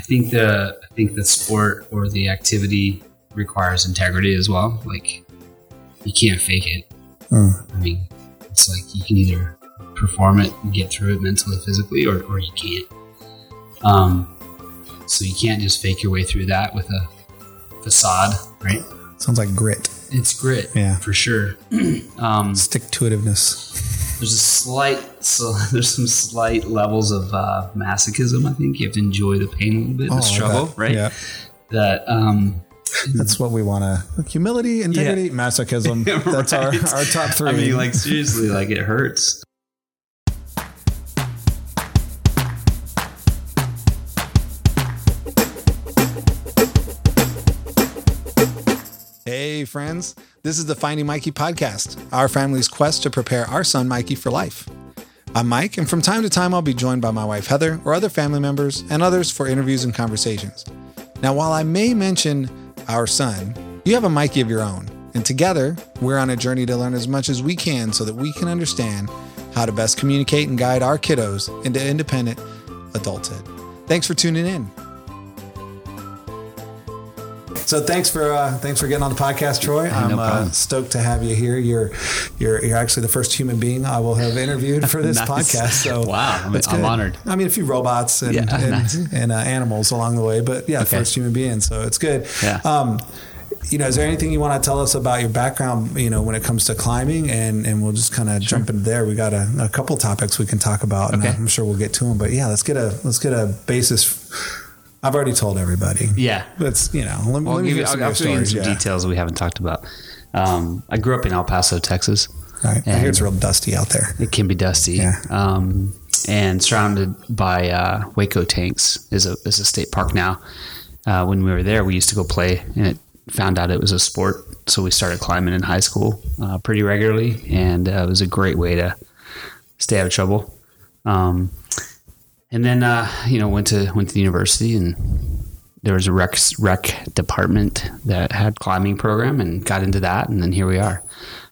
I think the I think the sport or the activity requires integrity as well. Like you can't fake it. Mm. I mean, it's like you can either perform it and get through it mentally, physically, or, or you can't. Um, so you can't just fake your way through that with a facade, right? Sounds like grit. It's grit, Yeah. for sure. um, Stick to itiveness. There's a slight, so there's some slight levels of uh, masochism. I think you have to enjoy the pain a little bit, Oh, the struggle, that. right? Yeah. That um, That's what we want to humility, integrity, masochism. That's our, our top three. I mean, like seriously, like it hurts. Hey, friends. This is the Finding Mikey podcast, our family's quest to prepare our son Mikey for life. I'm Mike, and from time to time, I'll be joined by my wife Heather or other family members and others for interviews and conversations. Now, while I may mention our son, you have a Mikey of your own, and together, we're on a journey to learn as much as we can so that we can understand how to best communicate and guide our kiddos into independent adulthood. Thanks for tuning in. So thanks for uh, thanks for getting on the podcast, Troy. I'm uh, stoked to have you here. You're you're you're actually the first human being I will have interviewed for this Nice. podcast. So Wow, I'm- I'm honored. I mean, a few robots and Yeah, and, nice. and uh, animals along the way, but yeah, Okay. first human being. So it's good. Yeah. Um, you know, is there anything you want to tell us about your background? You know, when it comes to climbing, and and we'll just kind of jump into there. We got a, a couple topics we can talk about, and Okay. I'm sure we'll get to them. But yeah, let's get a let's get a basis. I've already told everybody. Yeah. Let's you know. Let, Well, let me give you, some I'll, I'll your you stories. some Yeah. details we haven't talked about. Um, I grew up in El Paso, Texas. Right. I hear And- it's real dusty out there. It can be dusty. Yeah. Um, and surrounded by uh, Hueco Tanks is a is a state park now. Uh, when we were there, we used to go play, and it found out it was a sport, so we started climbing in high school uh, pretty regularly, and uh, it was a great way to stay out of trouble. Um, and then uh, you know went to went to the university and there was a rec rec department that had climbing program and got into that. And then here we are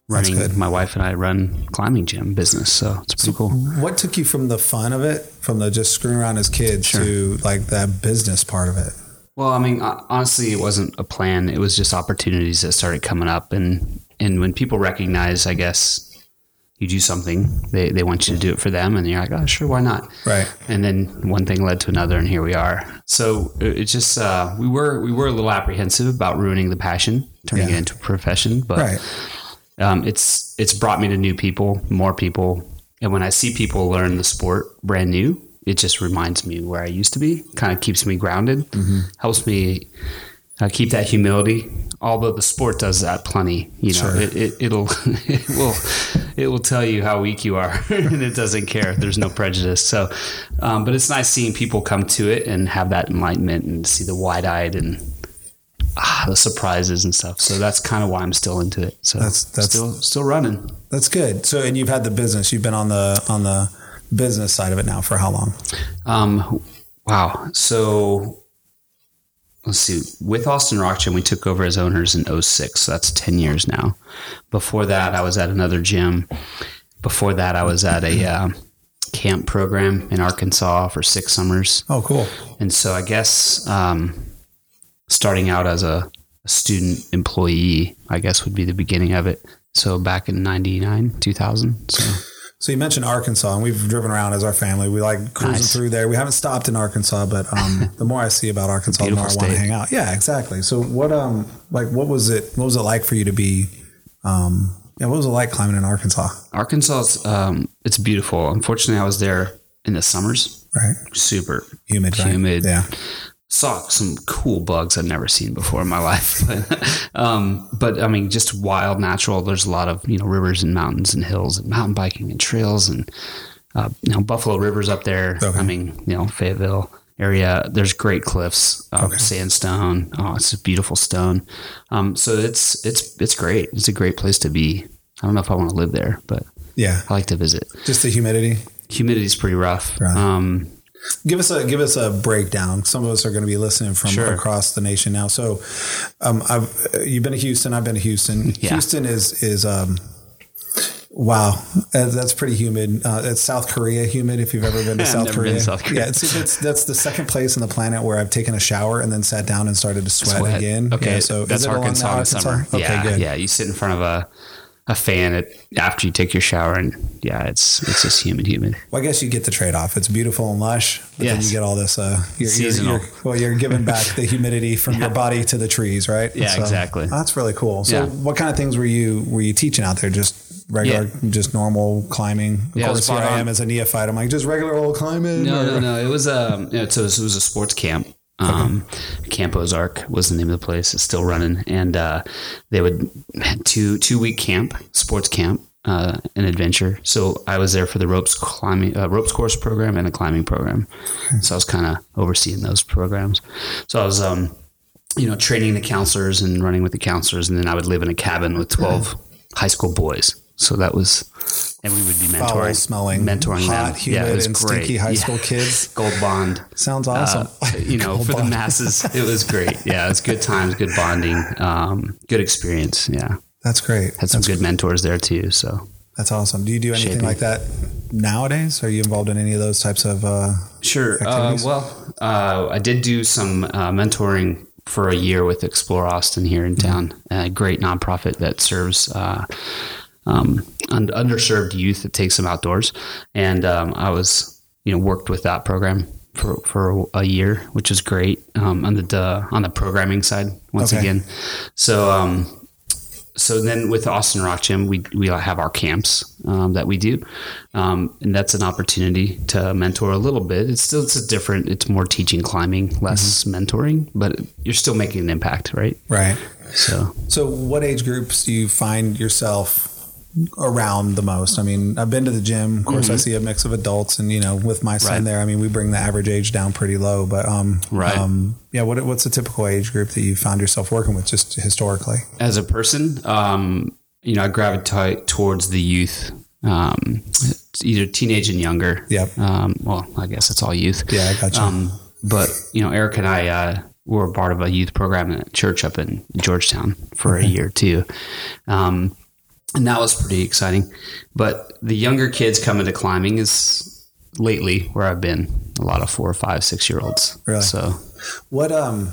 running my wife and I run climbing gym business. So it's pretty cool. What took you from the fun of it, from the just screwing around as kids, to like that business part of it? well I mean honestly it wasn't a plan. It was just opportunities that started coming up. And and when people recognize I guess you do something they, they want you to do it for them and you're like oh sure why not Right. and then one thing led to another and here we are so it- it's just uh, we were we were a little apprehensive about ruining the passion turning Yeah. it into a profession but Right. um, it's it's brought me to new people more people and when i see people learn the sport brand new it just reminds me where i used to be kind of keeps me grounded Mm-hmm. helps me uh, keep that humility although the sport does that plenty you know Sure. it, it, it'll it will it will tell you how weak you are and it doesn't care there's no prejudice so um, but it's nice seeing people come to it and have that enlightenment and see the wide-eyed and ah, the surprises and stuff so that's kind of why i'm still into it so That's- that's- still still running That's good. So, and you've had the business. You've been on the on the business side of it now for how long? Um, wow. So let's see. With Austin Rock we took over as owners in 06. So that's 10 years now. Before that, I was at another gym. Before that, I was at a uh, camp program in Arkansas for six summers. Oh, cool. And so I guess um, starting out as a, a student employee, I guess would be the beginning of it. So back in 99, 2000. So So you mentioned Arkansas, and we've driven around as our family. We like cruising Nice. through there. We haven't stopped in Arkansas, but um, the more I see about Arkansas, the more I want to hang out. Yeah, exactly. So what um like what was it? What was it like for you to be? Um, yeah, what was it like climbing in Arkansas? Arkansas, um, it's beautiful. Unfortunately, I was there in the summers. Right, Super humid, right? Humid. Yeah, saw some cool bugs I'd never seen before in my life. But, um, but I mean, just wild, natural. There's a lot of you know rivers and mountains and hills and mountain biking and trails and uh, you know Buffalo Rivers up there. Okay. I mean, you know Fayetteville area. There's great cliffs, um, sandstone. Oh, it's a beautiful stone. Um, so it's it's it's great. It's a great place to be. I don't know if I want to live there, but yeah. I like to visit. Just the humidity. Humidity's pretty rough. Right. Um, Give us a give us a breakdown. Some of us are going to be listening from Sure. across the nation now. So, um, I've you've been to Houston. I've been to Houston. Yeah. Houston is is um, Wow, Uh, that's pretty humid. Uh, it's South Korea humid. If you've ever been to South been Korea, to South Korea. yeah, it's, it's that's the second place on the planet where I've taken a shower and then sat down and started to sweat, Sweat. again. Okay, Yeah, so that's it Arkansas in the Arkansas? summer. Okay, yeah, good. yeah. You sit in front of a a fan at, after you take your shower, and yeah, it's it's just humid, humid. Well, I guess you get the trade off. It's beautiful and lush, but then you get all this. Uh, you're, you're, Seasonal. you're, well, you're giving back the humidity from your body to the trees, right? Yeah, exactly. That's really cool. So, Yeah. what kind of things were you were you teaching out there? Just regular, just normal climbing. Of Yeah, course, here I am as a neophyte. I'm like just regular old climbing. No, or- no, no. It was a you know, so it was a sports camp. Um, Camp Ozark was the name of the place. It's still running, and uh, they would had two two week camp, sports camp, uh, an adventure. So I was there for the ropes climbing, uh, ropes course program, and a climbing program. So I was kind of overseeing those programs. So I was, um, you know, training the counselors and running with the counselors, and then I would live in a cabin with twelve high school boys. So that was, and we would be mentoring, Foul smelling, mentoring hot, them. humid, it was and great. stinky high Yeah. school kids. Gold Bond. Sounds awesome. Uh, you know, Gold for bond. the masses, it was great. Yeah, it was good times, good bonding, um, good experience. Yeah, That's great. had some That's, good mentors there too. So that's awesome. Do you do anything Shaping. like that nowadays? Are you involved in any of those types of? Uh, sure. Uh, well, uh, I did do some uh, mentoring for a year with Explore Austin here in town, a great nonprofit that serves. Um, un- underserved youth that takes them outdoors, and um, I was, you know, worked with that program for, for a year, which is great um, on the uh, on the programming side. Once Okay. again, so um, so then with Austin Rock Gym, we we have our camps um, that we do, um, and that's an opportunity to mentor a little bit. It's still it's a different. It's more teaching climbing, less mentoring, but you're still making an impact, right? right. So So, what age groups do you find yourself around the most? I mean, I've been to the gym. Of course, I see a mix of adults, and you know, with my son Mm-hmm. Right. there, I mean, we bring the average age down pretty low. But um, Right. um, yeah. What, what's the typical age group that you found yourself working with, just historically? as a person, um, you know, I gravitate towards the youth, um, either teenage and younger. Yep. Um, well, I guess it's all youth. Yeah, I got you. Um, but you know, Eric and I uh, were part of a youth program at church up in Georgetown for a year too, um, and that was pretty exciting. But the younger kids coming to climbing is lately where I've been. A lot of four, five, six year olds. Really? So What um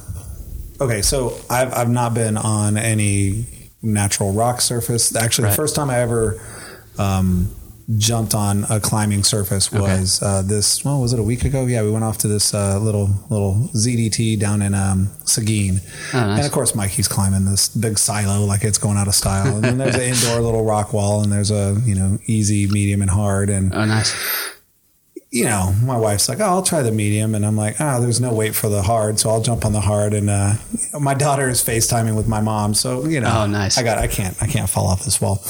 okay, so I've I've not been on any natural rock surface. Actually the first time I ever um jumped on a climbing surface was uh, this well was it a week ago? Yeah we went off to this uh, little little ZDT down in um, Seguin. Oh, nice. and of course Mikey's climbing this big silo like it's going out of style. And then there's an indoor little rock wall and there's a you know easy medium and hard. And oh, nice. You know, my wife's like, oh, I'll try the medium. And I'm like, ah, there's no wait for the hard. So I'll jump on the hard. And, uh, my daughter is FaceTiming with my mom. So, you know, Oh, nice. I got, I can't, I can't fall off this wall.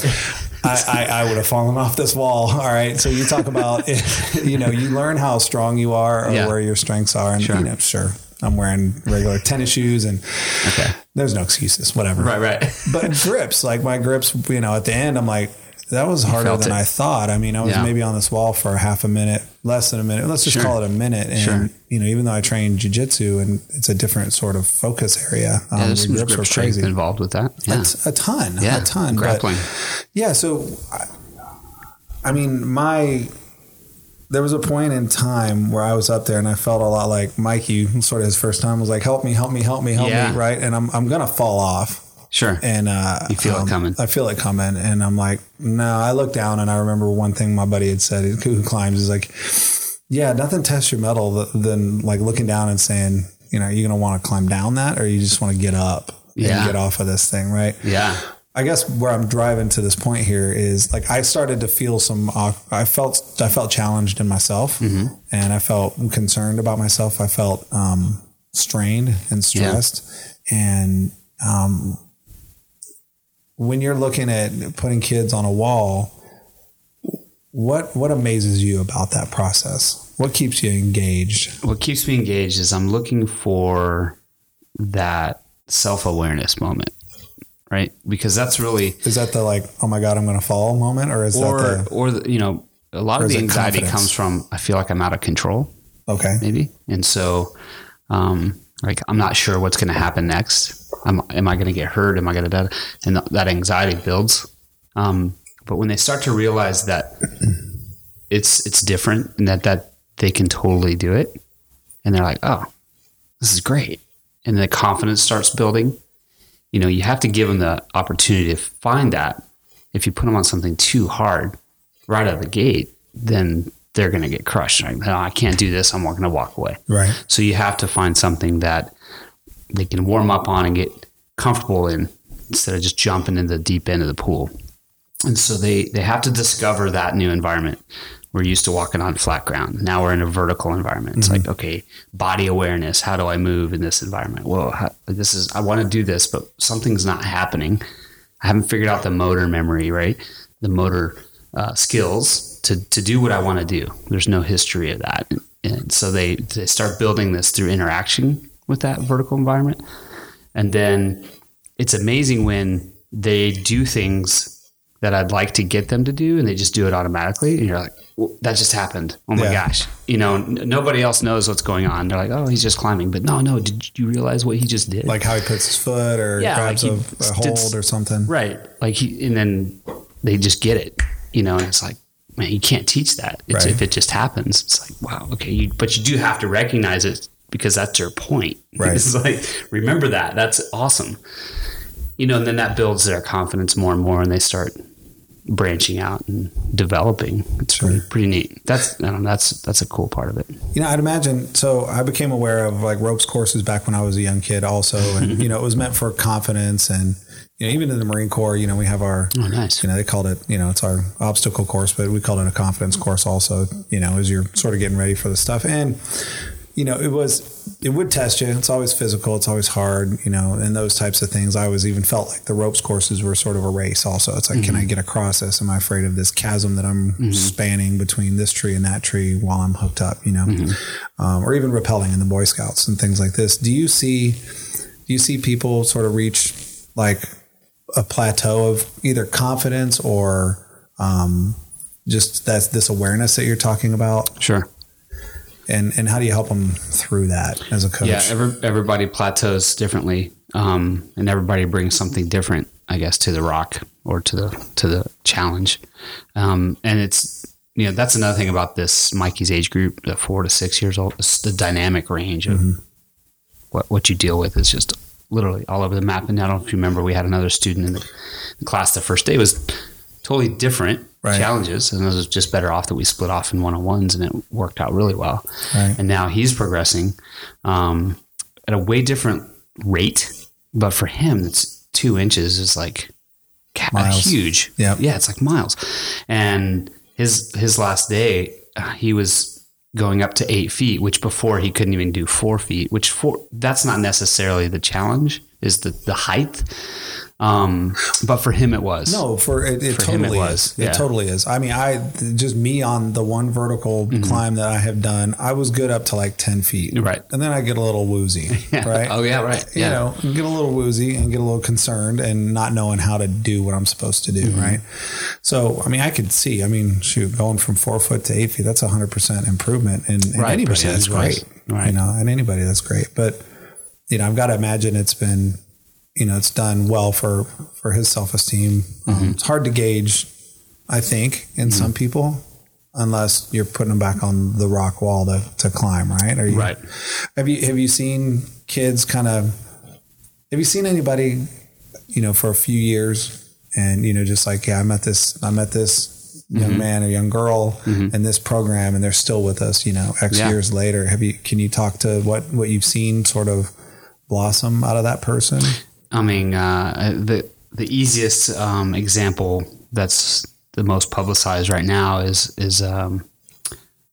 I, I, I would have fallen off this wall. All right. So you talk about, you know, you learn how strong you are or Yeah. where your strengths are. And, Sure. you know, sure, I'm wearing regular tennis shoes and Okay. there's no excuses, whatever Right. Right. but grips, like my grips, you know, at the end, I'm like, that was harder than it. I thought. I mean, I was Yeah. maybe on this wall for a half a minute, less than a minute. Let's just Sure. call it a minute. And, Sure. you know, even though I train jujitsu and it's a different sort of focus area, um, Yeah, there's grips grip were crazy. involved with that. Yeah. It's a ton, Yeah. a ton. But, yeah. So, I, I mean, my, there was a point in time where I was up there and I felt a lot like Mikey, sort of his first time was like, help me, help me, help me, help Yeah. me. Right. And I'm, I'm going to fall off Sure. and uh, You feel it coming. I feel it coming, and I'm like, no. I look down and I remember one thing my buddy had said. Who climbs is like, yeah, nothing tests your mettle than like looking down and saying, you know, you're gonna want to climb down that, or you just want to get up Yeah. and get off of this thing, right? yeah. I guess where I'm driving to this point here is like I started to feel some. Uh, I felt I felt challenged in myself, Mm-hmm. and I felt concerned about myself. I felt um, strained and stressed, and um, when you're looking at putting kids on a wall, what what amazes you about that process? What keeps you engaged? what keeps me engaged is I'm looking for that self awareness moment, right? Because that's really, Is that the like, oh my god, I'm going to fall moment, or is or that or the, you know, a lot of the anxiety confidence? comes from I feel like I'm out of control, okay? maybe, and so, um, like I'm not sure what's going to happen next. Am, am I going to get hurt? Am I going to die? And th- that anxiety builds. Um, But when they start to realize that it's it's different and that that they can totally do it, and they're like, oh, this is great, and the confidence starts building. You know, you have to give them the opportunity to find that. If you put them on something too hard right out of the gate, then they're going to get crushed. Like, no, I can't do this. I'm not going to walk away. Right. So you have to find something that they can warm up on and get comfortable in instead of just jumping into the deep end of the pool. And so they, they have to discover that new environment. We're used to walking on flat ground. Now we're in a vertical environment. It's like, okay, body awareness. How do I move in this environment? Well, this is, I want to do this, but something's not happening. I haven't figured out the motor memory, right? The motor uh, skills to, to do what I want to do. There's no history of that. And, and so they, they start building this through interaction with that vertical environment. And then it's amazing when they do things that I'd like to get them to do and they just do it automatically. And you're like, well, that just happened. Oh my Yeah. gosh. You know, n- nobody else knows what's going on. They're like, oh, he's just climbing. But no, no, did you realize what he just did? Like how he puts his foot or Yeah, grabs like a, a hold or something. Right. Like he, and then they just get it, you know, and it's like, man, you can't teach that. It's, Right. If it just happens, it's like, wow, okay. You, but you do have to recognize it because that's your point. Right. It's like, remember that. That's awesome. You know, and then that builds their confidence more and more and they start branching out and developing. It's pretty, pretty neat. That's, I don't know, that's, that's a cool part of it. You know, I'd imagine. So I became aware of like ropes courses back when I was a young kid, also, and you know, it was meant for confidence, and you know, even in the Marine Corps, you know, we have our, Oh, nice. you know, they called it, you know, it's our obstacle course, but we called it a confidence course, also. You know, as you're sort of getting ready for the stuff, and you know, it was. It would test you. It's always physical. It's always hard, you know, and those types of things. I always even felt like the ropes courses were sort of a race. Also, it's like, can I get across this? Am I afraid of this chasm that I'm spanning between this tree and that tree while I'm hooked up? You know, um, or even rappelling in the Boy Scouts and things like this. Do you see? Do you see people sort of reach like a plateau of either confidence or um, just that's this awareness that you're talking about? Sure. And and how do you help them through that as a coach? Yeah, every, everybody plateaus differently, um, and everybody brings something different, I guess, to the rock or to the to the challenge. Um, and it's you know that's another thing about this Mikey's age group, the four to six years old. It's the dynamic range of what what you deal with is just literally all over the map. And I don't know if you remember, we had another student in the, the class the first day was totally different Right. challenges, and it was just better off that we split off in one on ones, and it worked out really well Right. and now he's progressing um, at a way different rate. But for him, it's two inches is like Miles. huge. Yeah. yeah, it's like miles. And his his last day, uh, he was going up to eight feet, which before he couldn't even do four feet. Which four that's not necessarily the challenge. Is the the height. Um, but for him, it was. No, for it, it For him it totally was, is. yeah. It totally is. I mean, I just me on the one vertical climb that I have done, I was good up to like ten feet, Mm-hmm. Right. And then I get a little woozy, Yeah. right? Oh yeah, right. You Yeah. know, get a little woozy and get a little concerned and not knowing how to do what I'm supposed to do, Mm-hmm. right? So, I mean, I could see. I mean, shoot, going from four foot to eight feet, that's a hundred percent improvement. And, and Right, anybody, that's great. Right. You know, and anybody, that's great. But you know, I've got to imagine it's been, you know, it's done well for for his self esteem. Mm-hmm. Um, it's hard to gauge, I think, in some people, unless you're putting them back on the rock wall to, to climb. Right? Are you, Right. Have you have you seen kids kind of? Have you seen anybody, you know, for a few years, and you know, just like yeah, I met this, I met this young Mm-hmm. man or young girl in this program, and they're still with us. You know, X Yeah. years later. Have you? Can you talk to what what you've seen sort of blossom out of that person? I mean, uh, the the easiest um, example that's the most publicized right now is is um,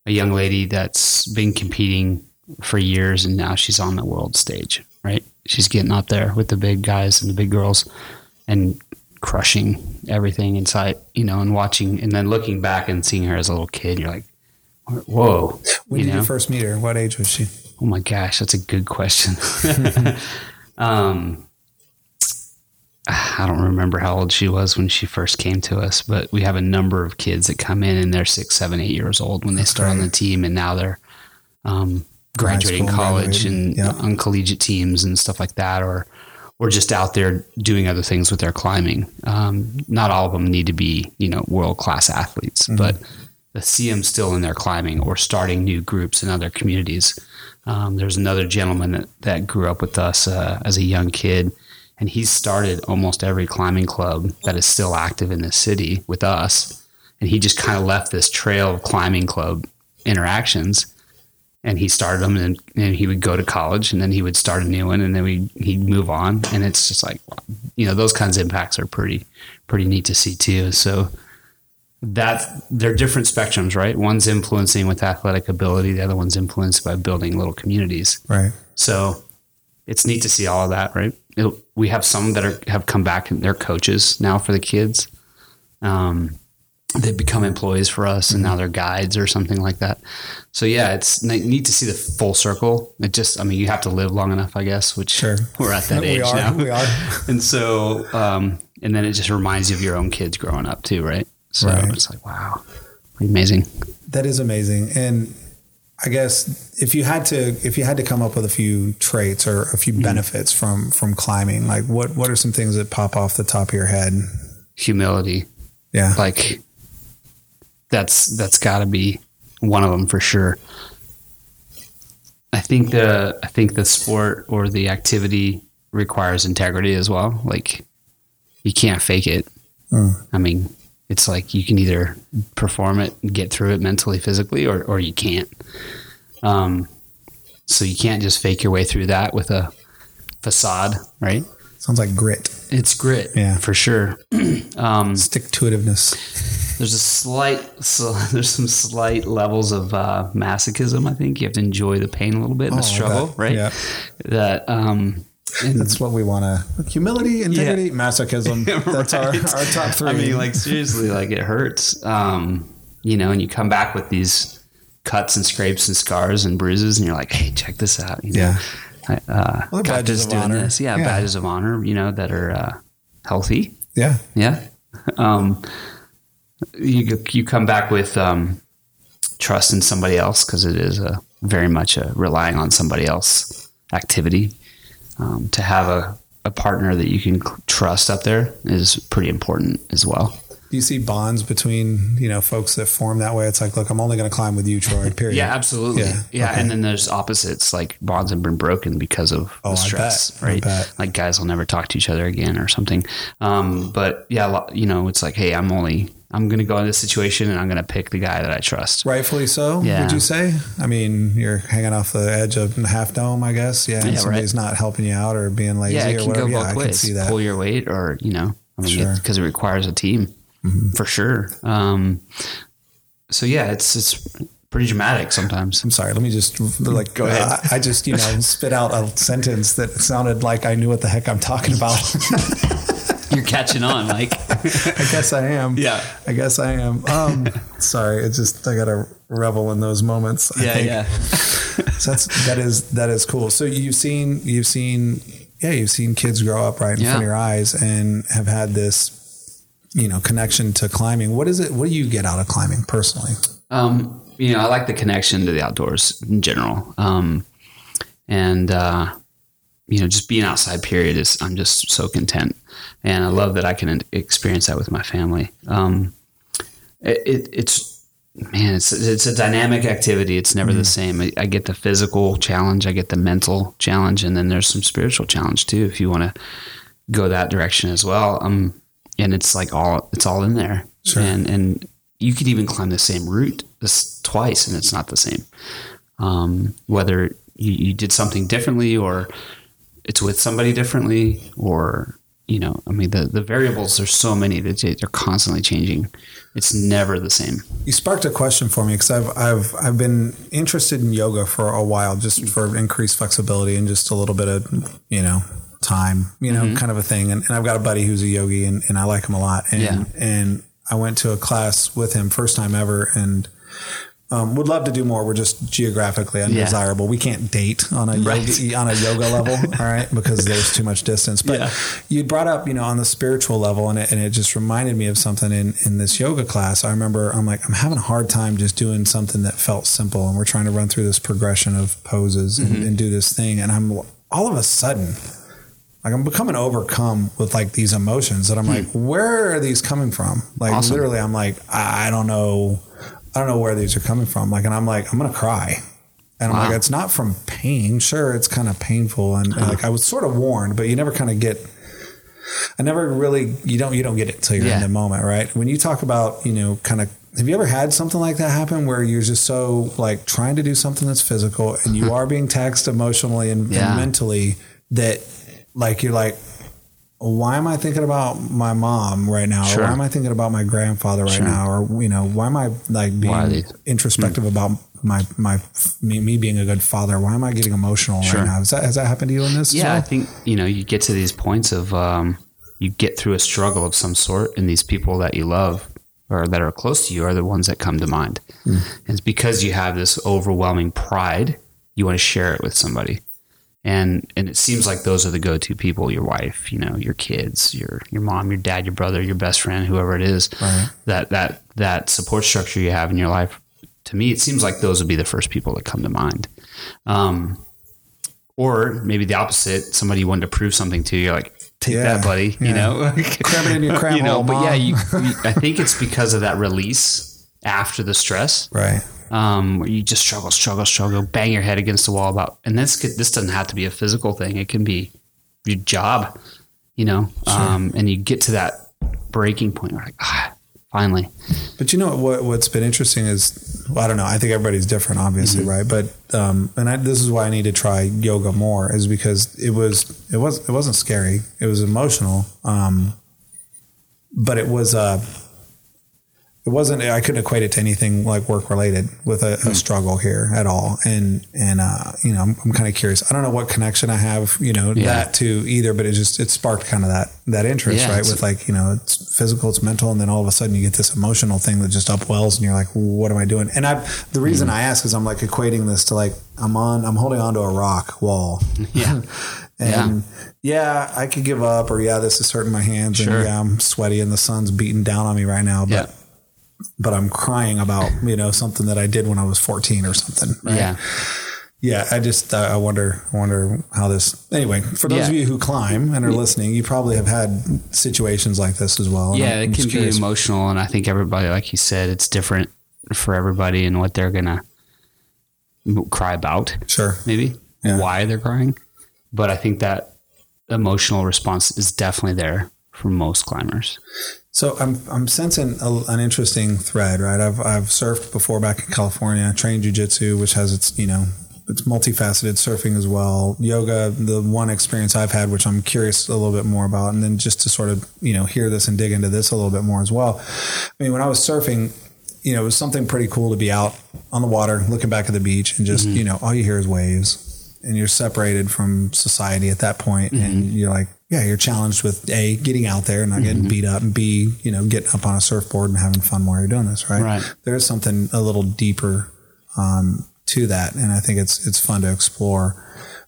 a young lady that's been competing for years and now she's on the world stage. Right, she's getting up there with the big guys and the big girls and crushing everything in sight. You know, and watching and then looking back and seeing her as a little kid, you're like, whoa. When you did know? you first meet her? What age was she? Oh my gosh, that's a good question. um, I don't remember how old she was when she first came to us, but we have a number of kids that come in and they're six, seven, eight years old when they start on the team, and now they're um, graduating school, college graduating, and yeah. on collegiate teams and stuff like that, or or just out there doing other things with their climbing. Um, not all of them need to be, you know, world class athletes, mm-hmm. but to see them still in their climbing or starting new groups in other communities. Um, there's another gentleman that, that grew up with us uh, as a young kid, and he's started almost every climbing club that is still active in this city with us. And he just kind of left this trail of climbing club interactions. And he started them and, and he would go to college and then he would start a new one and then we he'd move on. And it's just like you know those kinds of impacts are pretty pretty neat to see too. So that they're different spectrums right? One's influencing with athletic ability the other one's influenced by building little communities. Right. So it's neat to see all of that right it, we have some that are have come back and they're coaches now for the kids um, they've become employees for us and now they're guides or something like that. So yeah, it's neat to see the full circle. It just, I mean, you have to live long enough, I guess, which sure. we're at that age are, now. We are. and so, um, and then it just reminds you of your own kids growing up too, right? So right. it's like, wow, amazing. That is amazing. And I guess if you had to, if you had to come up with a few traits or a few mm-hmm. benefits from, from climbing, like what, what are some things that pop off the top of your head? Humility. Yeah. Like that's that's got to be one of them for sure. I think the I think the sport or the activity requires integrity as well. Like you can't fake it. Mm. I mean, it's like you can either perform it and get through it mentally, physically, or or you can't. Um, so you can't just fake your way through that with a facade, right? Sounds like grit. It's grit, yeah, for sure. um, Stick to itiveness there's a slight so there's some slight levels of uh, masochism i think you have to enjoy the pain a little bit and oh, the struggle right yeah. that um that's what we want to humility integrity yeah. masochism that's right. our, our top three i mean like seriously like it hurts um you know and you come back with these cuts and scrapes and scars and bruises and you're like hey check this out you know? yeah uh, well, badges doing honor. this yeah, yeah, badges of honor you know that are uh, healthy yeah yeah um you you come back with um, trust in somebody else because it is a very much a relying on somebody else activity. Um, to have a, a partner that you can trust up there is pretty important as well. Do you see bonds between you know folks that form that way? It's like, look, I'm only going to climb with you, Troy. Period. yeah, absolutely. Yeah, yeah. Okay. and then there's opposites, like bonds have been broken because of oh, the stress, right? Like guys will never talk to each other again or something. Um, but yeah, you know, it's like, hey, I'm only I'm going to go in this situation and I'm going to pick the guy that I trust. Rightfully so, yeah. would you say? I mean, you're hanging off the edge of Half Dome, I guess. Yeah. And yeah, somebody's right. not helping you out or being lazy yeah, it can or whatever. Go both yeah, ways. I can see that. Pull your weight or, you know, I mean, because sure. it, requires a team mm-hmm. for sure. Um, so yeah, it's, it's pretty dramatic sometimes. I'm sorry. Let me just like go ahead. I just, you know, spit out a sentence that sounded like I knew what the heck I'm talking about. You're catching on, Mike. I guess I am. Yeah. I guess I am. Um, sorry, it's just I gotta revel in those moments. I yeah, think. yeah. so that's that is that is cool. So you've seen you've seen yeah you've seen kids grow up right in yeah. front of your eyes and have had this you know connection to climbing. What is it? What do you get out of climbing personally? Um, you know, I like the connection to the outdoors in general. Um, and uh, you know, just being outside period is, I'm just so content. And I love that I can experience that with my family. Um, it, it, it's, man, it's, it's a dynamic activity. It's never mm. the same. I, I, get the physical challenge. I get the mental challenge. And then there's some spiritual challenge too, if you want to go that direction as well. Um, and it's like all, it's all in there. Sure. And, and you could even climb the same route this twice and it's not the same. Um, whether you, you did something differently or, it's with somebody differently or you know i mean the, the variables there's so many that they're constantly changing. It's never the same. You sparked a question for me because I've, I've i've been interested in yoga for a while just for increased flexibility and just a little bit of you know time you know mm-hmm. kind of a thing. And, and, i've got a buddy who's a yogi and, and i like him a lot. And yeah. and i went to a class with him first time ever. And um, would love to do more. We're just geographically undesirable. Yeah. We can't date on a right. yoga, on a yoga level, all right, because there's too much distance. But yeah. you brought up, you know, on the spiritual level, and it, and it just reminded me of something in in this yoga class. I remember I'm like I'm having a hard time just doing something that felt simple, and we're trying to run through this progression of poses mm-hmm. and, and do this thing, and I'm all of a sudden like I'm becoming overcome with like these emotions that I'm like, where are these coming from? Like Hmm. Awesome. literally, I'm like, I don't know, I don't know where these are coming from. Like, and I'm like, I'm gonna cry. And I'm Wow. like, it's not from pain. Sure, it's kind of painful, and, and, like I was sort of warned, but you never kind of get. I never really you don't you don't get it till you're in the moment, right? When you talk about you know kind of have you ever had something like that happen where you're just so like trying to do something that's physical and you are being taxed emotionally and, and mentally that like you're like why am I thinking about my mom right now? Sure. Why am I thinking about my grandfather right Sure. now? Or you know, why am I like being Why are they- introspective about my my me, me being a good father? Why am I getting emotional Sure. right now? Has that has that happened to you in this? Yeah, I think you know you get to these points of um, you get through a struggle of some sort, and these people that you love or that are close to you are the ones that come to mind. And it's because you have this overwhelming pride. You want to share it with somebody, and and it seems like those are the go-to people: your wife, you know, your kids, your your mom, your dad, your brother, your best friend, whoever it is. Right. That that that support structure you have in your life. To me, it seems like those would be the first people that come to mind. Um, or maybe the opposite. Somebody you wanted to prove something to. You're like, take Yeah, that, buddy. yeah. You know, Cram it in your cram you know. hole, But yeah, you, you- I think it's because of that release after the stress, right. Um, where you just struggle, struggle, struggle, bang your head against the wall about. And this could, this doesn't have to be a physical thing. It can be your job, you know. Um, and you get to that breaking point. Where like, ah, finally, But you know what? What's been interesting is well, I don't know. I think everybody's different, obviously, right? But um, and I, this is why I need to try yoga more, is because it was it was it wasn't scary. It was emotional, um, but it was uh, it wasn't. I couldn't equate it to anything like work related with a, a struggle here at all. And and uh, you know, I'm, I'm kind of curious. I don't know what connection I have, you know, Yeah. that to either, but it just it sparked kind of that that interest, Yeah, right? With like you know, it's physical, it's mental, and then all of a sudden you get this emotional thing that just upwells, and you're like, what am I doing? And I the reason Mm-hmm. I ask is I'm like equating this to like I'm on I'm holding onto a rock wall. yeah, And yeah. I could give up, or yeah, this is hurting my hands, Sure. and yeah, I'm sweaty, and the sun's beating down on me right now. But yeah, but I'm crying about you know something that I did when I was 14 or something. Right? yeah. yeah. I just uh, I wonder I wonder how this. Anyway, for those Yeah. of you who climb and are listening, you probably have had situations like this as well. Yeah, I'm it can be emotional, and I think everybody, like you said, it's different for everybody and what they're gonna cry about. Sure. maybe Yeah. why they're crying. But I think that emotional response is definitely there for most climbers. So I'm I'm sensing a, an interesting thread, right? I've I've surfed before back in California, trained jujitsu, which has its you know it's multifaceted surfing as well. Yoga, the one experience I've had, which I'm curious a little bit more about, and then just to sort of you know hear this and dig into this a little bit more as well. I mean, when I was surfing, you know, it was something pretty cool to be out on the water, looking back at the beach, and just mm-hmm. you know all you hear is waves, and you're separated from society at that point, and mm-hmm. you're like, yeah, you're challenged with a getting out there and not getting beat up, and b you know getting up on a surfboard and having fun while you're doing this, right? Right. There's something a little deeper um, to that, and I think it's it's fun to explore.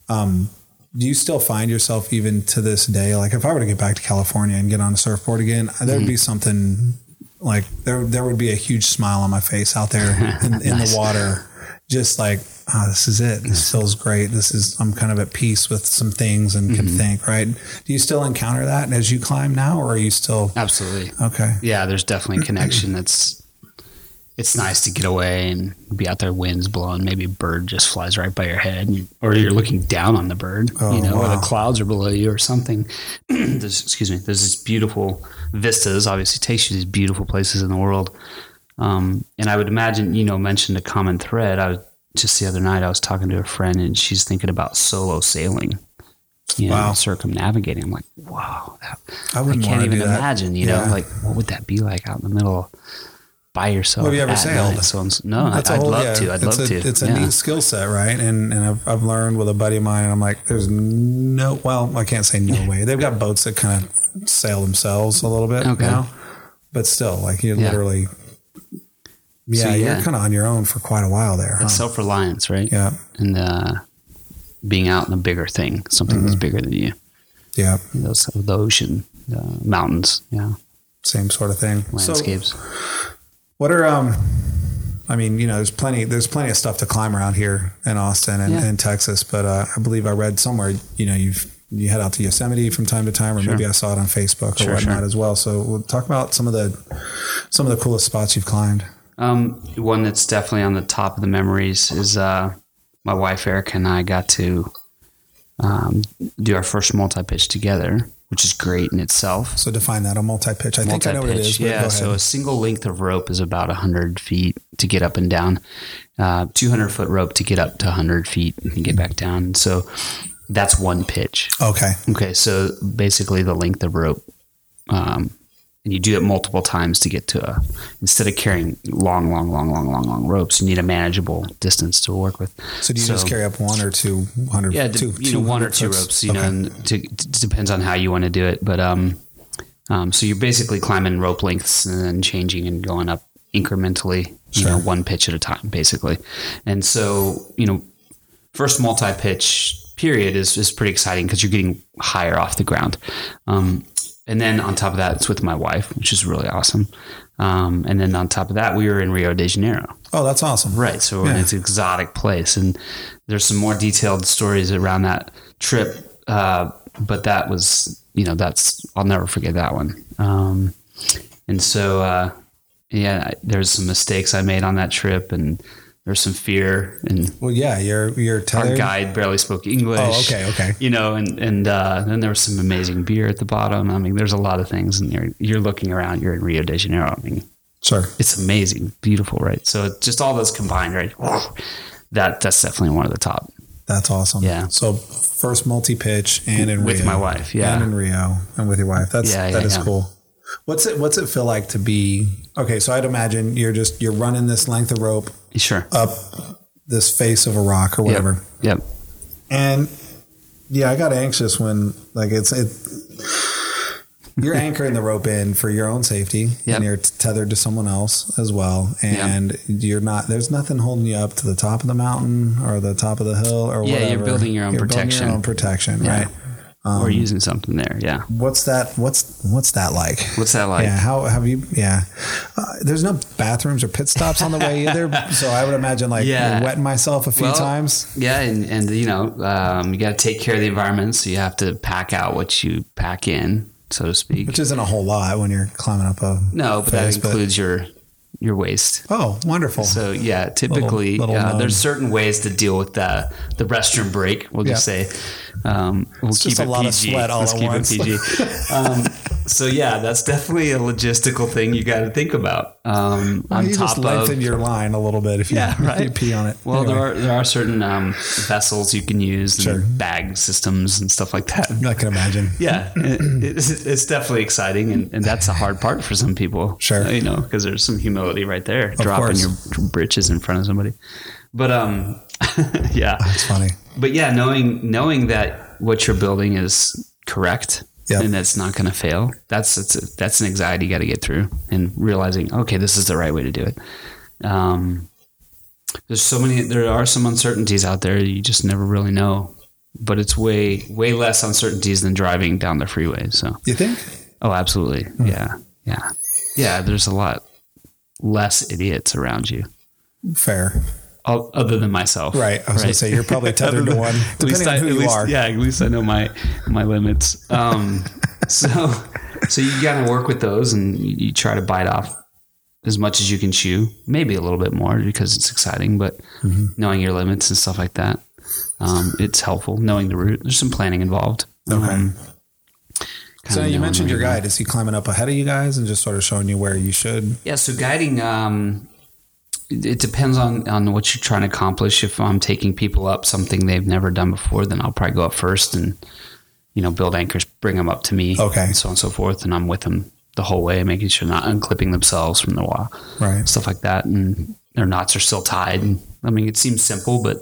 Um, do you still find yourself even to this day, like if I were to get back to California and get on a surfboard again, there'd be something like there there would be a huge smile on my face out there in, in the water, just like oh, this is it. This feels great. This is I'm kind of at peace with some things and can mm-hmm. think. Right? Do you still encounter that as you climb now, or are you still Absolutely. okay? Yeah, there's definitely a connection that's it's nice to get away and be out there winds blowing maybe a bird just flies right by your head or you're mm-hmm. looking down on the bird you oh, know or the clouds are below you or something excuse me there's these beautiful vistas obviously takes you to these beautiful places in the world um, and i would imagine you know mentioned a common thread i was just the other night i was talking to a friend and she's thinking about solo sailing you know, Wow. circumnavigating i'm like wow that, I I can't even imagine, you Yeah. know, like what would that be like out in the middle by yourself? Have you ever sailed? So, no, That's I'd whole- love yeah, to. I'd love a, to. It's a yeah. neat skill set, right? And and I've, I've learned with a buddy of mine, and I'm like, there's no, well, I can't say no way. They've got boats that kind of sail themselves a little bit Okay. now, but still, like you literally, yeah, So, you're kind of on your own for quite a while there. Huh? Self reliance, right? Yeah, And uh, being out in a bigger thing, something Mm-hmm. that's bigger than you. yeah, Those, the ocean, the mountains, yeah, same sort of thing. So, landscapes. What are um? I mean, you know, there's plenty. There's plenty of stuff to climb around here in Austin and, Yeah. and Texas. But uh, I believe I read somewhere, you know, you've you head out to Yosemite from time to time, or Sure. maybe I saw it on Facebook or Sure, whatnot sure. as well. So we'll talk about some of the some of the coolest spots you've climbed. Um, one that's definitely on the top of the memories is uh, my wife Erica and I got to um, do our first multi pitch together, which is great in itself. So define that a multi pitch. I think I know what it is. Yeah. So a single length of rope is about hundred feet to get up and down. Uh, Two hundred foot rope to get up to hundred feet and get back down. So that's one pitch. okay. Okay, so basically the length of rope, um, and you do it multiple times to get to a. Instead of carrying long, long, long, long, long, long ropes, you need a manageable distance to work with. So do you just carry up one or two hundred? Yeah, two, you know, one or two ropes. You Okay. know, and to, it depends on how you want to do it. But um, um, so you're basically climbing rope lengths and then changing and going up incrementally. You Sure. know, one pitch at a time, basically. And so you know, first multi pitch period is is pretty exciting because you're getting higher off the ground. Um, and then on top of that, it's with my wife, which is really awesome. Um, and then on top of that, we were in Rio de Janeiro. Oh, that's awesome. Right. So Yeah. this exotic place, and there's some more detailed stories around that trip. Uh, but that was, you know, that's I'll never forget that one. Um, and so, uh, yeah, there's some mistakes I made on that trip, and there's some fear, and Well, yeah, you're you're our guide barely spoke English. Oh, okay, okay. You know, and and uh, then there was some amazing beer at the bottom. I mean, there's a lot of things, and you're you're looking around. You're in Rio de Janeiro. I mean, Sure. it's amazing, beautiful, right? So just all those combined, right? That that's definitely one of the top. That's awesome. Yeah. So first multi pitch and in With Rio. my wife, yeah. And in Rio and with your wife. That's Yeah, that yeah, is yeah. cool. What's it what's it feel like to be okay, so I'd imagine you're just you're running this length of rope Sure. up this face of a rock or whatever. Yep. And yeah, I got anxious when like it's it you're anchoring the rope in for your own safety Yep. and you're tethered to someone else as well and you're not there's nothing holding you up to the top of the mountain or the top of the hill or Yeah, whatever. you're building your own Building protection. your own protection, Yeah. right? Um, or using something there. Yeah. What's that what's what's that like? What's that like? yeah, how have you? Yeah, uh, there's no bathrooms or pit stops on the way either, so I would imagine like Yeah. wetting myself a few Well, times. Yeah, and and you know, um, you got to take care of the environment, so you have to pack out what you pack in, so to speak. which isn't a whole lot when you're climbing up a no, but that face, but- includes your your waste. oh wonderful So yeah, typically little uh, there's certain ways to deal with the the restroom break. We'll just say um, we'll It's keep just a it lot of PG. sweat all Let's at keep once. it PG. um, so yeah, that's definitely a logistical thing you got to think about. Um, Well, on you just lengthen of your line a little bit if you, Yeah, if you right. pee on it well, Anyway, there are there are certain um, vessels you can use and bag systems and stuff like that. I can imagine Yeah, it, it's, it's definitely exciting, and, and that's a hard part for some people. Sure. you know, because there's some humility right there, dropping course. your britches in front of somebody. But um, yeah, it's funny but yeah, knowing knowing that what you're building is correct And that's not going to fail. That's that's a, that's an anxiety you got to get through, and realizing okay, this is the right way to do it. Um, there's so many. There are some uncertainties out there. You just never really know. But it's way way less uncertainties than driving down the freeway. So you think oh, absolutely, Hmm. yeah, yeah, yeah. There's a lot less idiots around you, fair other than myself. right I was gonna say you're probably tethered to one At least depending I, on who at you least, are Yeah, at least I know my my limits. Um, so so you gotta work with those, and you, you try to bite off as much as you can chew. Maybe a little bit more because it's exciting, but Mm-hmm. knowing your limits and stuff like that, um, it's helpful. Knowing the route, there's some planning involved. Okay. Um, so you mentioned your guide is he climbing up ahead of you guys and just sort of showing you where you should Yeah, so guiding, um, it depends on, on what you're trying to accomplish. If I'm taking people up something they've never done before, then I'll probably go up first and, you know, build anchors, bring them up to me, Okay. and so on and so forth. And I'm with them the whole way, making sure not unclipping themselves from the wall, right stuff like that. And their knots are still tied. And I mean, it seems simple, but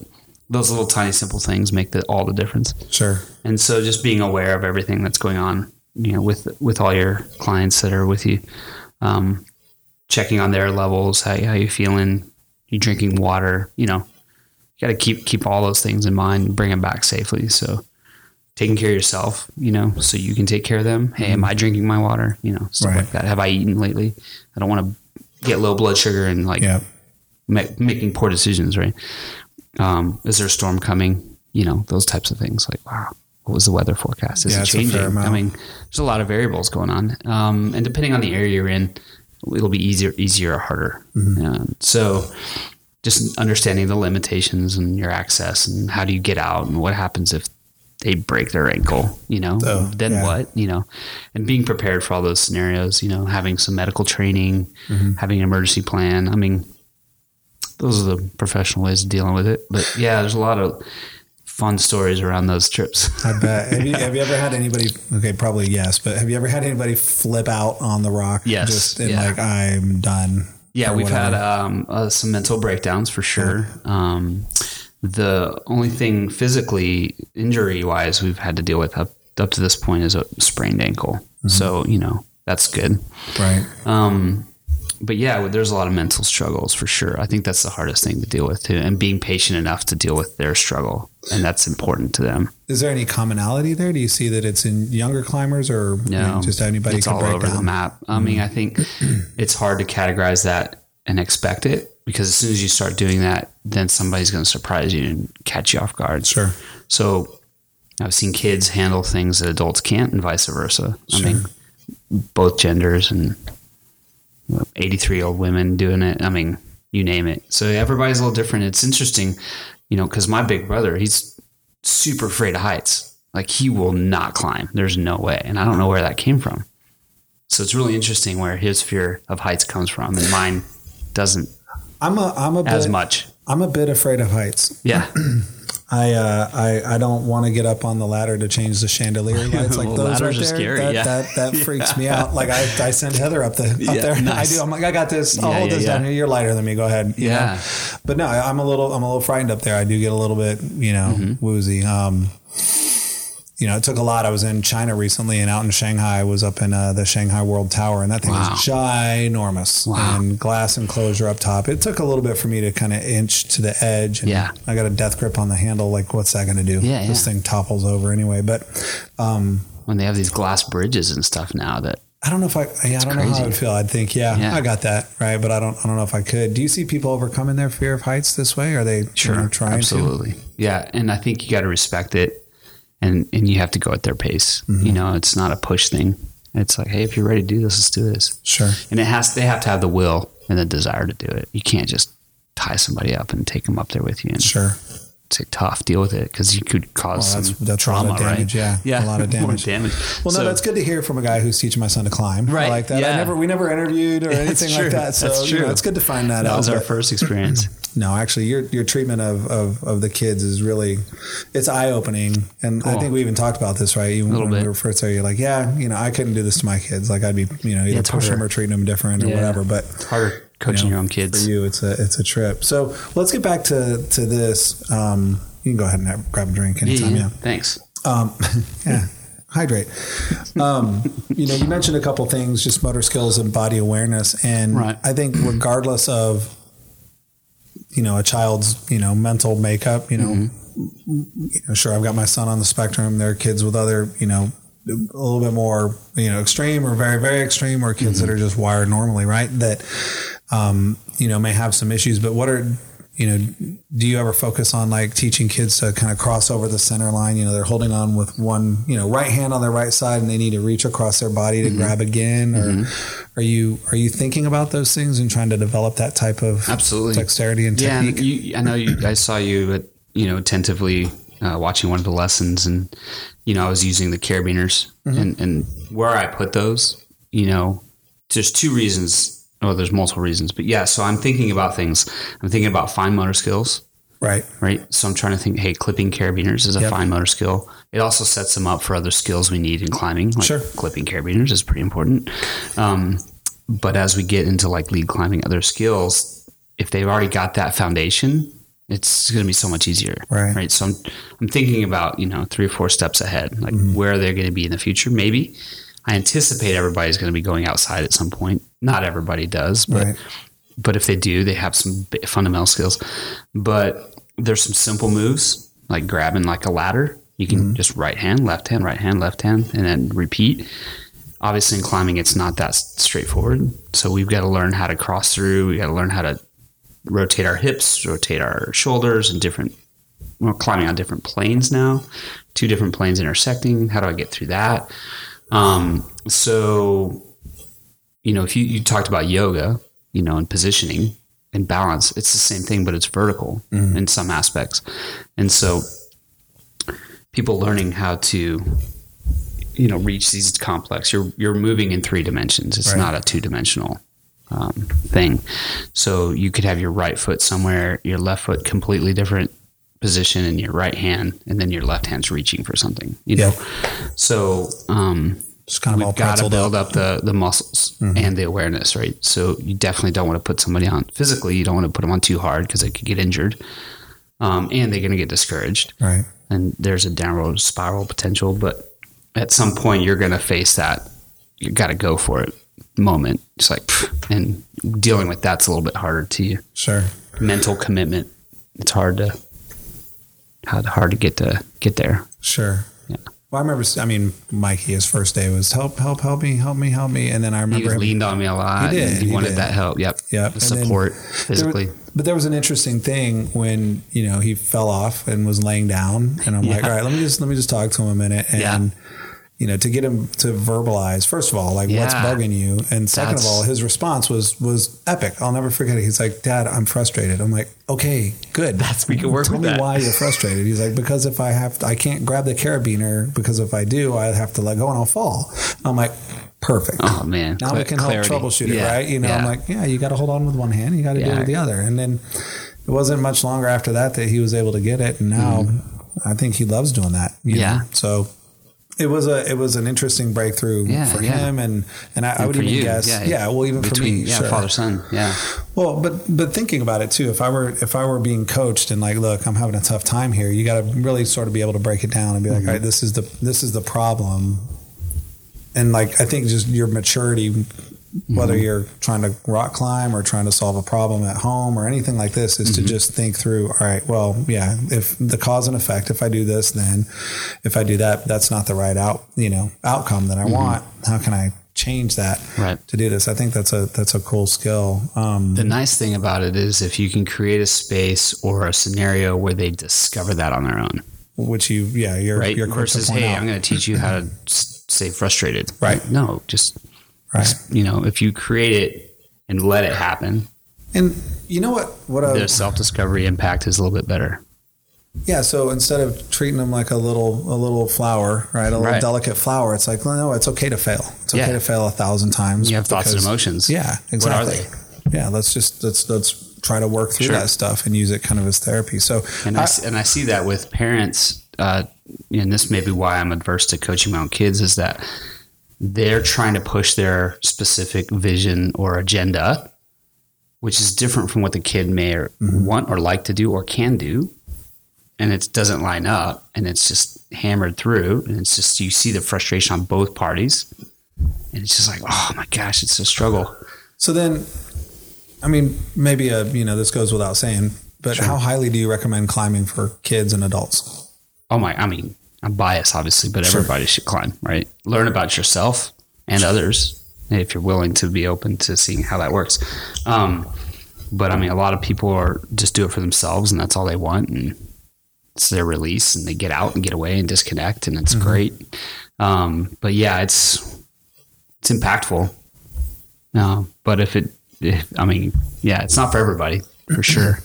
those little tiny simple things make the, all the difference. sure And so just being aware of everything that's going on, you know, with with all your clients that are with you, um, checking on their levels, how how you feeling, you drinking water, you know, you got to keep keep all those things in mind, and bring them back safely. So taking care of yourself, you know, so you can take care of them. Hey, am I drinking my water? You know, stuff Right. like that. Have I eaten lately? I don't want to get low blood sugar and like yeah ma- making poor decisions, right? Um, is there a storm coming? You know, those types of things. Like, wow, what was the weather forecast? Is Yeah, it it's a fair changing? I mean, there's a lot of variables going on, um, and depending on the area you're in, it'll be easier, easier or harder. Mm-hmm. Um, so, just understanding the limitations and your access, and how do you get out, and what happens if they break their ankle, you know, Oh, then yeah. what, you know, and being prepared for all those scenarios, you know, having some medical training, Mm-hmm. having an emergency plan. I mean, those are the professional ways of dealing with it. But yeah, there's a lot of fun stories around those trips. I bet. Have you, have you ever had anybody? Okay, probably yes, but have you ever had anybody flip out on the rock? Yes, just in yeah. like I'm done. Yeah, we've had um, uh, some mental breakdowns for sure. Um, the only thing physically injury wise we've had to deal with up up to this point is a sprained ankle. So you know that's good. right. Um, but yeah, there's a lot of mental struggles for sure. I think that's the hardest thing to deal with too, and being patient enough to deal with their struggle, and that's important to them. Is there any commonality there? Do you see that it's in younger climbers or you know, No, just anybody it's all over down? the map. I mean, I think it's hard to categorize that and expect it because as soon as you start doing that, then somebody's going to surprise you and catch you off guard. Sure. So I've seen kids handle things that adults can't, and vice versa. I mean, both genders and eighty-three year old women doing it. I mean, you name it. So everybody's a little different. It's interesting, you know, because my big brother, he's super afraid of heights. Like he will not climb. There's no way, and I don't know where that came from. So it's really interesting where his fear of heights comes from, and mine doesn't I'm a I'm a as bit, much. I'm a bit afraid of heights. Yeah, I uh, I I don't want to get up on the ladder to change the chandelier lights like Well, those ladders right are there. scary, that, yeah. that that freaks me out. Like I, I send Heather up the up Yeah, there. nice. I do. I'm like I got this. I'll Yeah, hold yeah, this yeah. down here. You're lighter than me. Go ahead. you Yeah. know? But no, I'm a little I'm a little frightened up there. I do get a little bit you know Mm-hmm. woozy. Um, you know, it took a lot. I was in China recently and out in Shanghai. I was up in uh, the Shanghai World Tower, and that thing Wow. was ginormous Wow. and glass enclosure up top. It took a little bit for me to kind of inch to the edge. And Yeah. I got a death grip on the handle. Like, what's that going to do? Yeah, This yeah. thing topples over anyway. But um, when they have these glass bridges and stuff now that I don't know if I. Yeah, I don't know how I would feel. I'd think, yeah, Yeah. I got that right, but I don't. I don't know if I could. Do you see people overcoming their fear of heights this way? Are they you know, trying absolutely yeah and i think you got to respect it and and you have to go at their pace Mm-hmm. you know it's not a push thing it's like hey if you're ready to do this let's do this? Sure. and it has they have to have the will and the desire to do it you can't just tie somebody up and take them up there with you and Sure. Say tough deal with it because you could cause Well, that's- some that's a lot trauma of damage, right yeah. yeah A lot of damage. damage Well, no, So- that's good to hear from a guy who's teaching my son to climb. I Right, like that. I never, we never interviewed or anything like that. So That's you know, it's good to find that, that out. was our but- first experience No, actually, your your treatment of, of, of the kids is really it's eye opening, and I think we even talked about this, right? Even Little when we were first there, you're like, yeah, you know, I couldn't do this to my kids. Like I'd be, you know, either it's pushing them or treating them different or Yeah. whatever. But it's harder coaching your own kids. for you, it's a it's a trip. So let's get back to to this. Um, you can go ahead and have, grab a drink anytime. yeah. Yeah. thanks Um, yeah. Hydrate. Um, you know, you mentioned a couple things, just motor skills and body awareness, and Right. I think regardless of you know a child's you know mental makeup, you know, you know, sure, I've got my son on the spectrum. There are kids with other, you know, a little bit more, you know, extreme or very, very extreme, or kids that are just wired normally, right? That, um, you know, may have some issues. But what are, you know, do you ever focus on like teaching kids to kind of cross over the center line? You know, they're holding on with one, you know, right hand on their right side, and they need to reach across their body to grab again. Or are you are you thinking about those things and trying to develop that type of Absolutely. dexterity and Yeah, technique? you, I know you, I saw you, at, you know, attentively uh, watching one of the lessons, and you know, I was using the carabiners, Mm-hmm. and and where I put those, you know, there's two reasons. Oh, there's multiple reasons, but yeah. So I'm thinking about things. I'm thinking about fine motor skills, right. right? So I'm trying to think. Hey, clipping carabiners is a Yep. fine motor skill. It also sets them up for other skills we need in climbing. Like Sure. clipping carabiners is pretty important. Um, but as we get into like lead climbing, other skills, if they've already got that foundation, it's going to be so much easier, Right. Right. So I'm, I'm thinking about you know three or four steps ahead, like Mm-hmm. where they're going to be in the future. Maybe I anticipate everybody's going to be going outside at some point. Not everybody does, but Right. but if they do, they have some fundamental skills. But there's some simple moves like grabbing like a ladder. You can mm-hmm. just right hand, left hand, right hand, left hand, and then repeat. Obviously, in climbing, it's not that straightforward. So we've got to learn how to cross through. We got to learn how to rotate our hips, rotate our shoulders, and different. We're climbing on different planes now two different planes intersecting. How do I get through that? Um, so, you know, if you, you talked about yoga, you know, and positioning and balance, it's the same thing, but it's vertical in some aspects. And so people learning how to, you know, reach these complex, you're, you're moving in three dimensions. It's Right. not a two dimensional um, thing. So you could have your right foot somewhere, your left foot completely different position in your right hand, and then your left hand's reaching for something. You know, so um, Just kind of all we've got to build up. up the the muscles and the awareness, right? So you definitely don't want to put somebody on physically. You don't want to put them on too hard because they could get injured, um, and they're going to get discouraged Right. and there's a downward spiral potential. But at some point, you're going to face that. You got to go for it moment. It's like, and dealing with that's a little bit harder to you. Sure. Mental commitment. It's hard to hard hard to get to get there. Sure. Yeah. Well, I remember. I mean, Mikey, his first day was help, help, help me, help me, help me, and then I He remember him. leaned on me a lot. He did, and He, he wanted did. that help. Yep. Yep. The then support There physically. was- but there was an interesting thing when you know he fell off and was laying down, and I'm like, all right, let me just let me just talk to him a minute, and Yeah. You know, to get him to verbalize first of all, like what's bugging you, and second That's- of all, his response was was epic. I'll never forget it. He's like, Dad, I'm frustrated. I'm like, okay, good. That's- we can work Tell with me that. why you're frustrated. He's like, because if I have, I can't grab the carabiner because if I do, I have to let go and I'll fall. I'm like, perfect. Oh man. Now Cla- we can clarity. help troubleshoot it, Yeah. right? You know, I'm Yeah. like, yeah, you got to hold on with one hand, you got to do it with the other, and then it wasn't much longer after that that he was able to get it, and now I think he loves doing that. you Mm-hmm. Yeah. know? so. It was a it was an interesting breakthrough Yeah, for yeah. him and and I, I would even you, guess yeah. yeah, well even between for me yeah sure. father son yeah Well, but but thinking about it too, if I were if I were being coached and like, look, I'm having a tough time here, you got to really sort of be able to break it down and be like, Mm-hmm. all right, this is the this is the problem, and like I think just your maturity, whether Mm-hmm. you're trying to rock climb or trying to solve a problem at home or anything like this, is Mm-hmm. to just think through. All right, well, yeah, if the cause and effect, if I do this, then if I do that, that's not the right out you know outcome that I want. How can I change that Mm-hmm. Right. to do this? I think that's a that's a cool skill. Um, The nice thing about it is if you can create a space or a scenario where they discover that on their own, which you yeah you're right? you're Versus, hey, out. I'm going to teach you how to stay frustrated. Right. No, just right you know, if you create it and let it happen, and you know what what I, the self discovery impact is a little bit better. yeah so instead of treating them like a little a little flower right a little Right. delicate flower it's like no, no it's okay to fail it's okay Yeah. to fail a thousand times You have thoughts and emotions. yeah exactly What are they? yeah let's just let's let's try to work through Sure. that stuff and use it kind of as therapy so And I, s- and I see that with parents, uh, and this may be why I'm adverse to coaching my own kids, is that they're trying to push their specific vision or agenda, which is different from what the kid may or mm-hmm. want or like to do or can do. And it doesn't line up and it's just hammered through. And it's just, you see the frustration on both parties. And it's just like, oh my gosh, it's a struggle. so then I mean maybe a you know this goes without saying but how highly do you recommend climbing for kids and adults oh my, I mean, I'm biased, obviously, but everybody should climb, right? Learn about yourself and others if you're willing to be open to seeing how that works. Um, but I mean, a lot of people are just do it for themselves and that's all they want. And it's their release and they get out and get away and disconnect and it's great. Um, but yeah, it's, it's impactful. No, but if it, if, I mean, yeah, it's not for everybody for sure.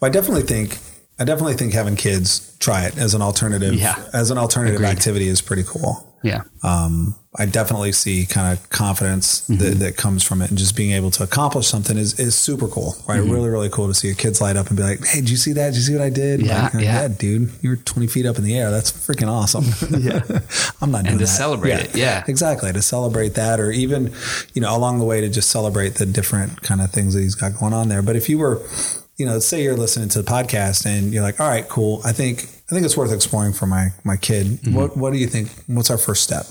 Well, I definitely think I definitely think having kids try it as an alternative Yeah. as an alternative Agreed. activity is pretty cool. Yeah. Um, I definitely see kind of confidence Mm-hmm. that, that comes from it, and just being able to accomplish something is, is super cool, right? Mm-hmm. Really, really cool to see your kids light up and be like, "Hey, did you see that? Did you see what I did? Yeah, like, yeah. dude, you're twenty feet up in the air. That's freaking awesome. yeah, I'm not doing that. and to that. celebrate it, yeah. exactly to celebrate that, or even you know along the way to just celebrate the different kind of things that he's got going on there. But if you were you know, say you're listening to the podcast and you're like, all right, cool. I think I think it's worth exploring for my my kid. Mm-hmm. What what do you think? What's our first step?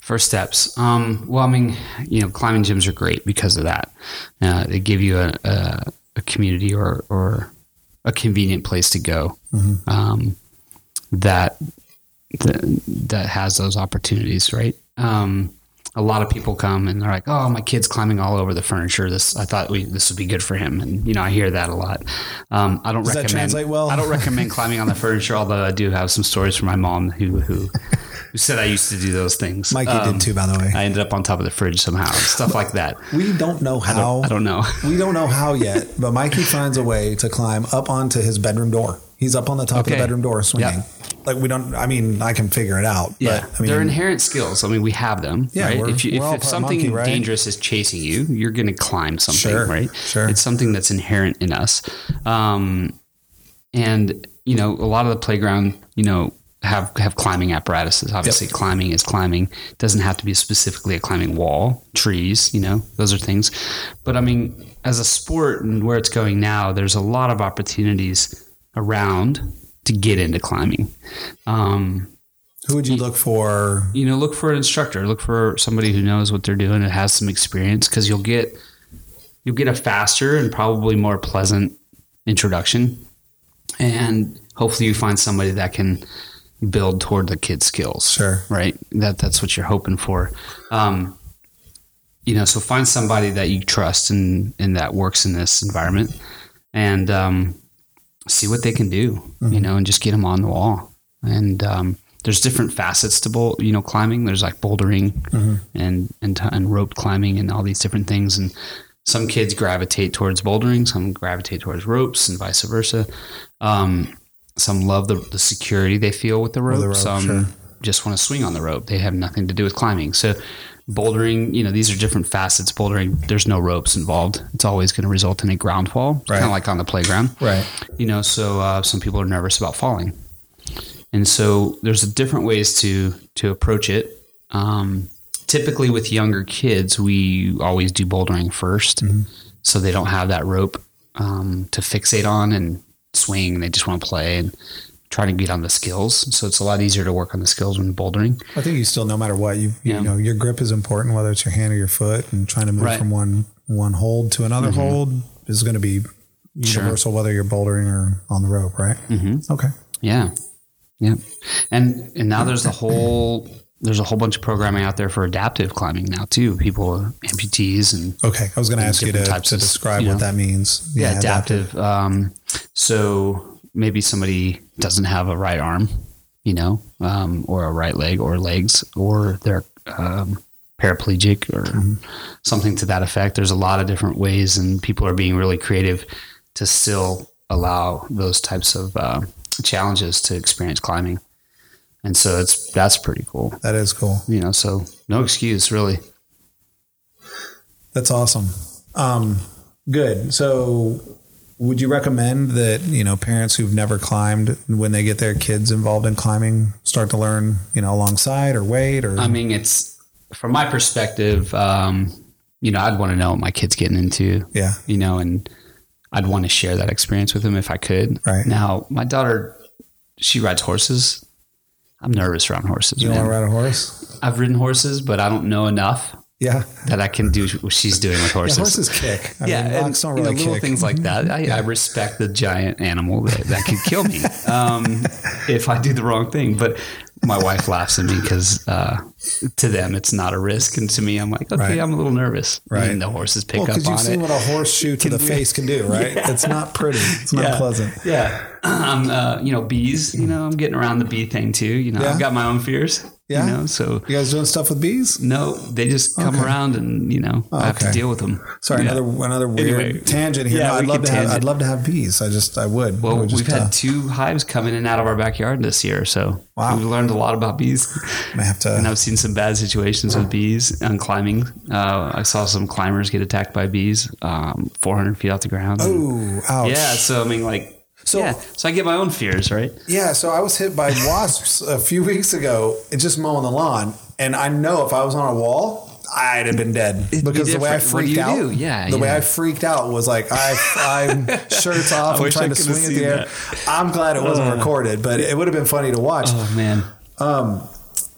First steps. Um, well, I mean, you know, climbing gyms are great because of that. Uh, they give you a, a, a community or, or a convenient place to go um, that, that that has those opportunities, right? Um, a lot of people come and they're like, "Oh, my kid's climbing all over the furniture. This I thought we, this would be good for him." And you know, I hear that a lot. Um, I don't Does recommend. translate well? I don't recommend climbing on the furniture, although I do have some stories from my mom who who who said I used to do those things. Mikey Um, did too, by the way. I ended up on top of the fridge somehow, stuff like that. we don't know how. I don't know. We don't know how yet, but Mikey finds a way to climb up onto his bedroom door. He's up on the top of the bedroom door swinging. Yeah. Like we don't. I mean, I can figure it out. Yeah, but I mean, they're inherent skills. I mean, we have them, Yeah, right? if you, if, if something monkey, right? dangerous is chasing you, you're going to climb something, Sure, right? sure. It's something that's inherent in us. Um, and you know, a lot of the playground, you know, have have climbing apparatuses. Obviously, climbing is climbing. It doesn't have to be specifically a climbing wall, trees. You know, those are things. But I mean, as a sport and where it's going now, there's a lot of opportunities around to get into climbing. Um, who would you look for? you know, look for an instructor. Look for somebody who knows what they're doing and has some experience because you'll get you'll get a faster and probably more pleasant introduction, and hopefully you find somebody that can build toward the kid's skills. Sure. right? That that's what you're hoping for. Um, you know, so find somebody that you trust and and that works in this environment, and um, see what they can do. You know, and just get them on the wall. And um, there's different facets to bowl, you know, climbing. There's like bouldering and and and rope climbing and all these different things. And some kids gravitate towards bouldering, some gravitate towards ropes, and vice versa. Um, some love the, the security they feel with the rope. the rope, some sure. just want to swing on the rope. They have nothing to do with climbing. So bouldering, you know, these are different facets. Bouldering, there's no ropes involved. It's always going to result in a ground fall, Right. kind of like on the playground. Right. You know, so uh, some people are nervous about falling, and so there's different ways to to approach it. Um, typically, with younger kids, we always do bouldering 1st so they don't have that rope um, to fixate on and swing. They just want to play and try to get on the skills. So it's a lot easier to work on the skills when bouldering. I think you still, no matter what, you you Yeah. know, your grip is important, whether it's your hand or your foot, and trying to move Right. Mm-hmm. from one one hold to another hold is going to be universal, whether you're bouldering or on the rope, right? Mm-hmm. Okay. Yeah, yeah, and and now there's a whole there's a whole bunch of programming out there for adaptive climbing now too. People amputees and Okay. I was going to ask you to, to of, describe you what know, that means. yeah, adaptive. Um, so maybe somebody doesn't have a right arm, you know, um, or a right leg or legs, or they're um, paraplegic or something to that effect. There's a lot of different ways, and people are being really creative to still allow those types of uh, challenges to experience climbing. And so it's that's pretty cool, That is cool. you know. So no excuse, really. That's awesome. Um, good. So, would you recommend that you know parents who've never climbed, when they get their kids involved in climbing, start to learn you know alongside or wait or I mean, it's from my perspective. Um, you know, I'd want to know what my kid's getting into. yeah, You know, and I'd want to share that experience with them if I could. Right. now, my daughter, she rides horses. I'm nervous around horses. you want to ride a horse? I've ridden horses, but I don't know enough Yeah, that I can do what she's doing with yeah horses. horses kick. I yeah, mean, and, rocks don't you know, really little kick. things like that. I, I respect the giant animal that, that could kill me um, if I do the wrong thing. But my wife laughs at me because uh, to them it's not a risk, and to me I'm like, okay, Right. I'm a little nervous. Right. And the horses pick Well, up on seen it. what a horseshoe to the face can do, right? It's not pretty. It's not Yeah. pleasant. Yeah, um, uh, you know, bees. You know, I'm getting around the bee thing too. You know, Yeah. I've got my own fears. Yeah. You know, so You guys doing stuff with bees? no, they just come Okay. around, and you know, I have to deal with them. Sorry, Yeah. another another weird Anyway. tangent here. Yeah, No, I'd love could to have. I'd love to have bees. I just I would. Well, would just, we've had uh, two hives coming in and out of our backyard this year, so Wow. we've learned a lot about bees. I have to. And I've seen some bad situations with bees on climbing. Uh, I saw some climbers get attacked by bees, um, 400 feet off the ground. oh, ouch. yeah. So I mean, like, So- yeah. So I get my own fears, right? Yeah, so I was hit by wasps a few weeks ago, just mowing the lawn, and I know if I was on a wall, I'd have been dead It'd be because the way I different. What do freaked out. do? Yeah, the way. I freaked out was like I, I'm shirts off, I'm trying to swing at the air. that. I'm glad it wasn't uh. recorded, but it would have been funny to watch. Oh man. Um,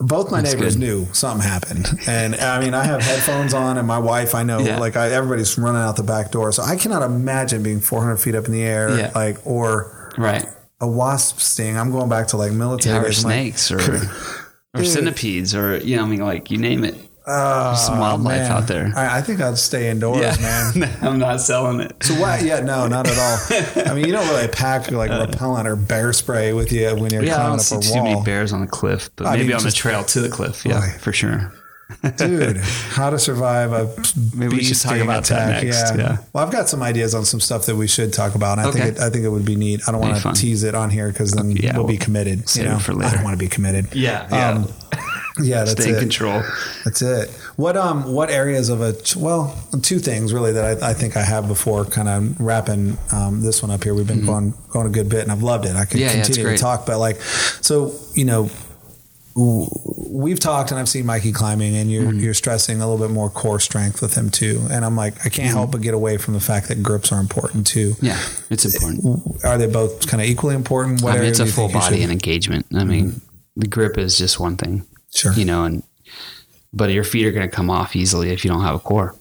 Both my neighbors good. knew something happened, and I mean, I have headphones on, and my wife, I know, Yeah. like I, everybody's running out the back door, so I cannot imagine being 400 feet up in the air, Yeah. like or Right. a wasp sting. I'm going back to like military. Yeah, or snakes or or centipedes or you know, I mean, like you name it. Uh, some wildlife man. out there. I, I think I'd stay indoors, man. I'm not selling it. So what? Yeah, no, not at all. I mean, you don't really pack like repellent or bear spray with you when you're Yeah, I climbing don't up see a too many bears on the cliff, but I maybe mean, on the trail to the cliff. Yeah, Boy. for sure. Dude, how to survive a Maybe we should talk game about that attack. next, yeah. Well, I've got some ideas on some stuff that we should talk about. And I Okay. think it, I think it would be neat. I don't want to tease it on here because then Yeah, we'll, be we'll committed. save you know, it for I don't want to be committed. Yeah, yeah. Um, yeah, that's Stay in it. control. That's it. What um what areas of a well two things really that I, I think I have before kind of wrapping um, this one up here. We've been going going a good bit and I've loved it. I could Mm-hmm. Yeah, yeah, continue to talk, but like so you know we've talked and I've seen Mikey climbing and you're Mm-hmm. you're stressing a little bit more core strength with him too. And I'm like I can't help but get away from the fact that grips are important too. Mm-hmm. Yeah, it's important. Are they both kind of equally important? What I mean, it's a full body and engagement. I mean, the grip is just one thing, Sure. you know, and but your feet are going to come off easily if you don't have a core.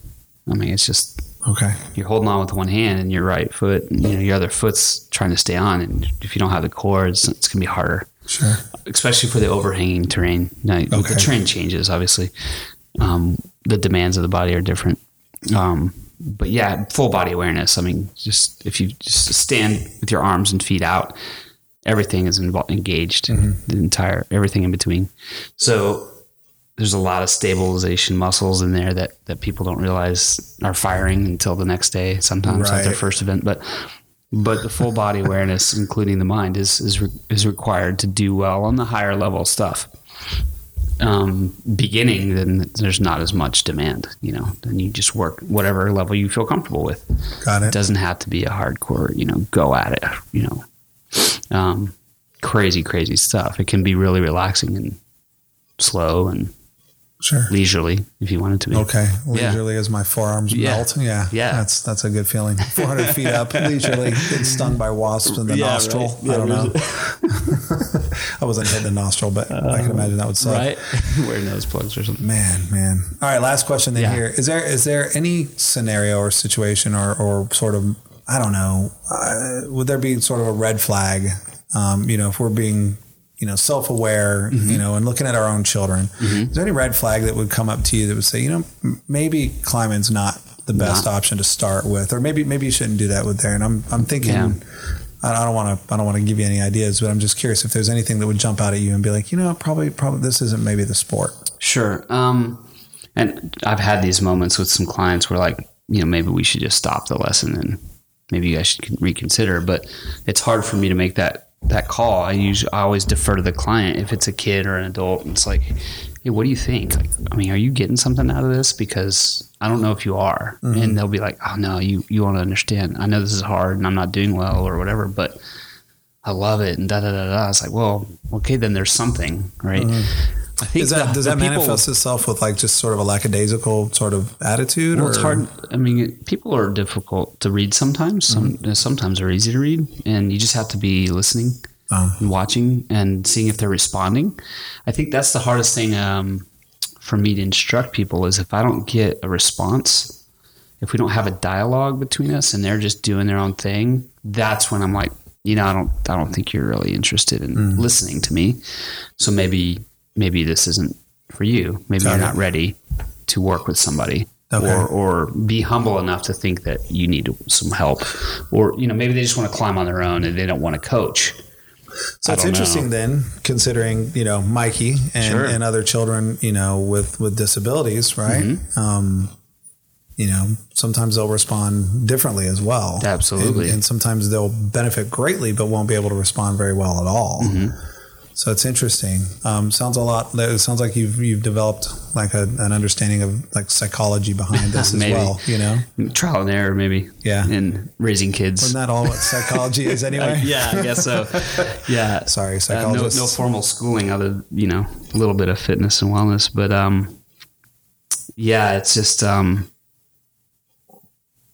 I mean, it's just Okay. you're holding on with one hand and your right foot, and, you know, your other foot's trying to stay on, and if you don't have the core, it's, it's going to be harder, Sure. especially for the overhanging terrain. Now, Okay. The terrain changes, obviously. Um, the demands of the body are different. Um, but yeah, full body awareness. I mean, just if you just stand with your arms and feet out, everything is involved, engaged, the entire everything in between. So there's a lot of stabilization muscles in there that that people don't realize are firing until the next day. Sometimes at their first event, but but the full body awareness, including the mind, is is re- is required to do well on the higher level stuff. Um, beginning, then there's not as much demand, you know. Then you just work whatever level you feel comfortable with. Got It it. doesn't have to be a hardcore, you know, go at it, you know, um, crazy, crazy stuff. It can be really relaxing and slow and Sure. leisurely if you want it to be. Okay, Yeah. leisurely as my forearms Yeah. melt. Yeah, Yeah. that's that's a good feeling. Four hundred feet up, leisurely, getting stung by wasps in the Yeah, nostril. right. Yeah, I don't know. I wasn't hitting the nostril, but I can imagine that would suck. Right? Wear nose plugs or something. Man, man. All right, last question then Yeah. here. Is there is there any scenario or situation or, or sort of I don't know, uh, would there be sort of a red flag? Um, you know, if we're being you know self aware, Mm-hmm. you know, and looking at our own children, is there any red flag that would come up to you that would say, you know, m- maybe climbing's not the best Not- option to start with, or maybe maybe you shouldn't do that with there? And I'm I'm thinking. Yeah. I I don't want to. I don't want to give you any ideas, but I'm just curious if there's anything that would jump out at you and be like, you know, probably, probably this isn't maybe the sport. Sure. Um, and I've had these moments with some clients where, like, you know, maybe we should just stop the lesson and maybe you guys should reconsider. But it's hard for me to make that that call. I usually I always defer to the client if it's a kid or an adult. And it's like, hey, what do you think? Like, I mean, are you getting something out of this? Because I don't know if you are. Mm-hmm. And they'll be like, oh no, you you want to understand. I know this is hard and I'm not doing well or whatever, but I love it and da da da da. It's like, well, okay, then there's something, right? I think Does that the- does the that people- manifest itself with like just sort of a lackadaisical sort of attitude? Well, or it's hard. I mean, it- people are difficult to read sometimes. Some Mm-hmm. sometimes they're easy to read, and you just have to be listening Oh. and watching and seeing if they're responding. I think that's the hardest thing um, for me to instruct people is if I don't get a response, if we don't have a dialogue between us, and they're just doing their own thing, that's when I'm like, you know, I don't, I don't think you're really interested in Mm. listening to me. So maybe, maybe this isn't for you. Maybe Got you're it. not ready to work with somebody Okay. or or be humble enough to think that you need some help or you know maybe they just want to climb on their own and they don't want to coach So I it's interesting know. then, considering you know Mikey and, Sure. and other children, you know, with with disabilities, right? Mm-hmm. Um, you know, sometimes they'll respond differently as well. Absolutely. and, and sometimes they'll benefit greatly, but won't be able to respond very well at all. Mm-hmm. So it's interesting. Um, sounds a lot. It sounds like you've you've developed like a, an understanding of like psychology behind this as well. You know, trial and error maybe Yeah. in raising kids isn't that all what psychology is anyway? yeah i guess so yeah Sorry, Uh, no, no formal schooling other you know a little bit of fitness and wellness but um yeah it's just um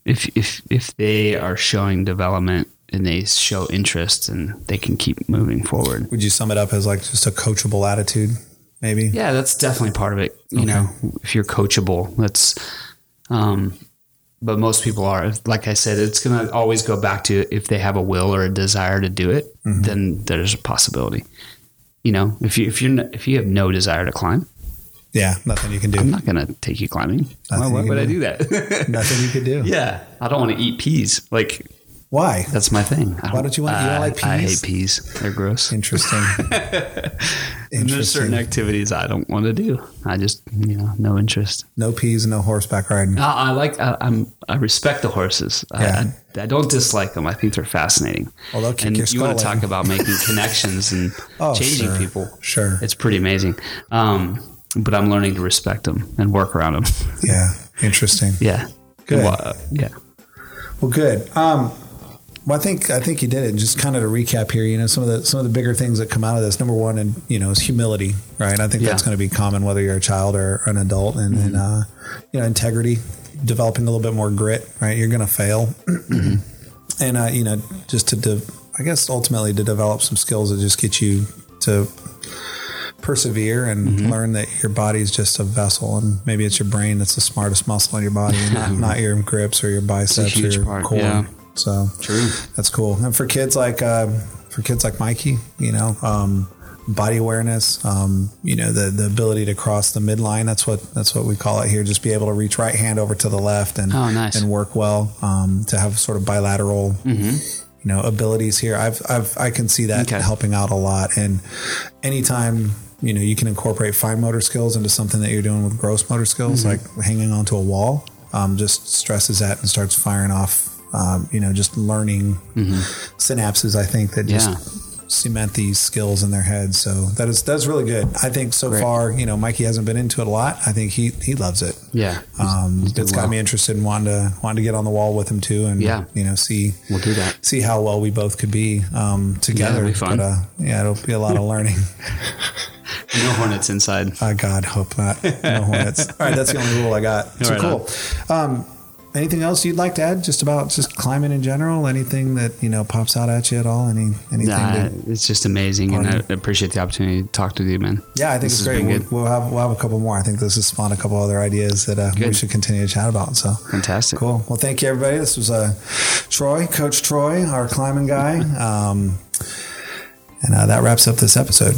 if if if they are showing development and they show interest and they can keep moving forward Would you sum it up as like just a coachable attitude, maybe? Yeah, that's definitely part of it. You know, if you're coachable, that's. Um, but most people are. Like I said, it's going to always go back to if they have a will or a desire to do it, Mm-hmm. then there's a possibility. You know, if you if you're if you have no desire to climb, Yeah, nothing you can do. I'm not going to take you climbing. Why, Nothing why you would can I do. do that? nothing you could do. yeah. I don't want to eat peas. Like, Why? that's my thing. Why don't you want- you don't like I peas? hate peas. They're gross. Interesting. And there's certain activities I don't want to do. I just, you know, no interest. No peas, no horseback riding. I, I like. I, I'm. I respect the horses. Yeah. I, I, don't dislike them. I think they're fascinating. Well, they'll kick and your you want to talk about making connections and Oh, changing sure. people. Sure. It's pretty amazing. Um, but I'm learning to respect them and work around them. Yeah. Interesting. yeah. Good. Well, uh, yeah. Well, good. Um, well, I think I think you did it. And Just kind of to recap here, you know, some of the some of the bigger things that come out of this. Number one, and you know, is humility, right? I think Yeah. that's going to be common whether you're a child or an adult, and, and uh, you know, integrity, developing a little bit more grit, right? You're going to fail, and uh, you know, just to, de- I guess, ultimately to develop some skills that just get you to persevere and learn that your body is just a vessel and maybe it's your brain that's the smartest muscle in your body not, not your grips or your biceps or your part, core yeah. So True. that's cool and for kids like uh, for kids like mikey you know um, body awareness um, you know the the ability to cross the midline that's what that's what we call it here just be able to reach right hand over to the left and Oh, nice. and work well um, to have sort of bilateral you know abilities here i've i've i can see that Okay. helping out a lot and anytime you know you can incorporate fine motor skills into something that you're doing with gross motor skills like hanging onto a wall um, just stresses that and starts firing off um, you know just learning synapses i think that just Yeah. cement these skills in their heads so that is that's really good i think so Great. far you know mikey hasn't been into it a lot i think he he loves it Yeah. um, He's doing it's got well. me interested in wanting to wanting to get on the wall with him too, and Yeah. you know, see We'll do that. see how well we both could be um, together. it'll be fun. But, uh, yeah, it'll be a lot of learning. No hornets inside. uh, God, hope not. No hornets. All right, that's the only rule I got. So Right cool. Um, anything else you'd like to add, just about just climbing in general? Anything that you know pops out at you at all? Any anything? Nah, it's just amazing, and I appreciate the opportunity to talk to you, man. yeah, I think This it's great. We'll, we'll have we'll have a couple more. I think this has spawned a couple other ideas that uh, we should continue to chat about. So Fantastic. Cool. Well, thank you, everybody. This was uh, Troy, Coach Troy, our climbing guy. Um, and uh, that wraps up this episode.